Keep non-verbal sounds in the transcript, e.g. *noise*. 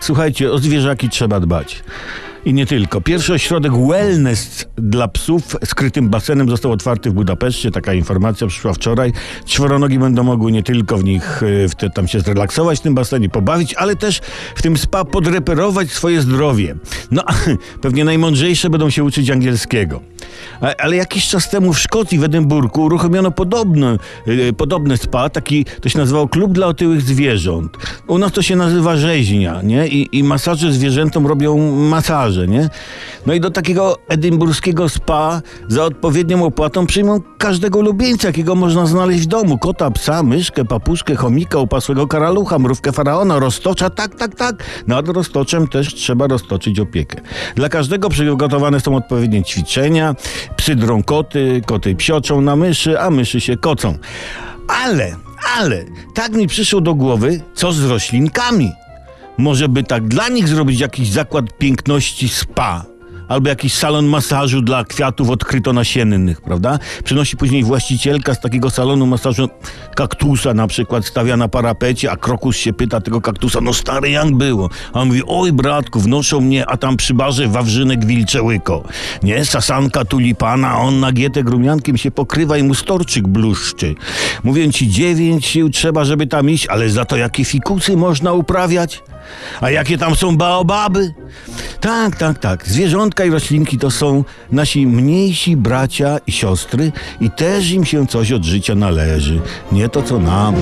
Słuchajcie, o zwierzaki trzeba dbać. I nie tylko. Pierwszy ośrodek wellness dla psów z krytym basenem został otwarty w Budapeszcie. Taka informacja przyszła wczoraj. Czworonogi będą mogły nie tylko w nich y, w te, tam się zrelaksować w tym basenie, pobawić, ale też w tym spa podreperować swoje zdrowie. No, *laughs* pewnie najmądrzejsze będą się uczyć angielskiego. Ale jakiś czas temu w Szkocji, w Edynburgu uruchomiono podobne, podobne spa, taki, to się nazywało Klub dla otyłych zwierząt. U nas to się nazywa rzeźnia, nie? I, i masaże zwierzętom robią masaże, nie? No i do takiego edynburskiego spa za odpowiednią opłatą przyjmą każdego ulubieńca, jakiego można znaleźć w domu. Kota, psa, myszkę, papuszkę, chomika, upasłego karalucha, mrówkę faraona, roztocza, tak, tak, tak. Nad roztoczem też trzeba roztoczyć opiekę. Dla każdego przygotowane są odpowiednie ćwiczenia. Psy drą koty, koty psioczą na myszy, a myszy się kocą. Ale, ale, tak mi przyszło do głowy, co z roślinkami? Może by tak dla nich zrobić jakiś zakład piękności spa. Albo jakiś salon masażu dla kwiatów odkrytonasiennych, prawda? Przynosi później właścicielka z takiego salonu masażu kaktusa na przykład, stawia na parapecie, a krokus się pyta tego kaktusa, no stary jak było? A on mówi, oj bratku, wnoszą mnie, a tam przy barze wawrzynek wilczełyko. Nie, sasanka tulipana, a on nagietek rumiankiem się pokrywa i mu storczyk bluszczy. Mówię ci, dziewięć sił trzeba, żeby tam iść, ale za to jakie fikusy można uprawiać? A jakie tam są baobaby? Tak, tak, tak. Zwierzątka i roślinki to są nasi mniejsi bracia i siostry i też im się coś od życia należy. Nie to co nam.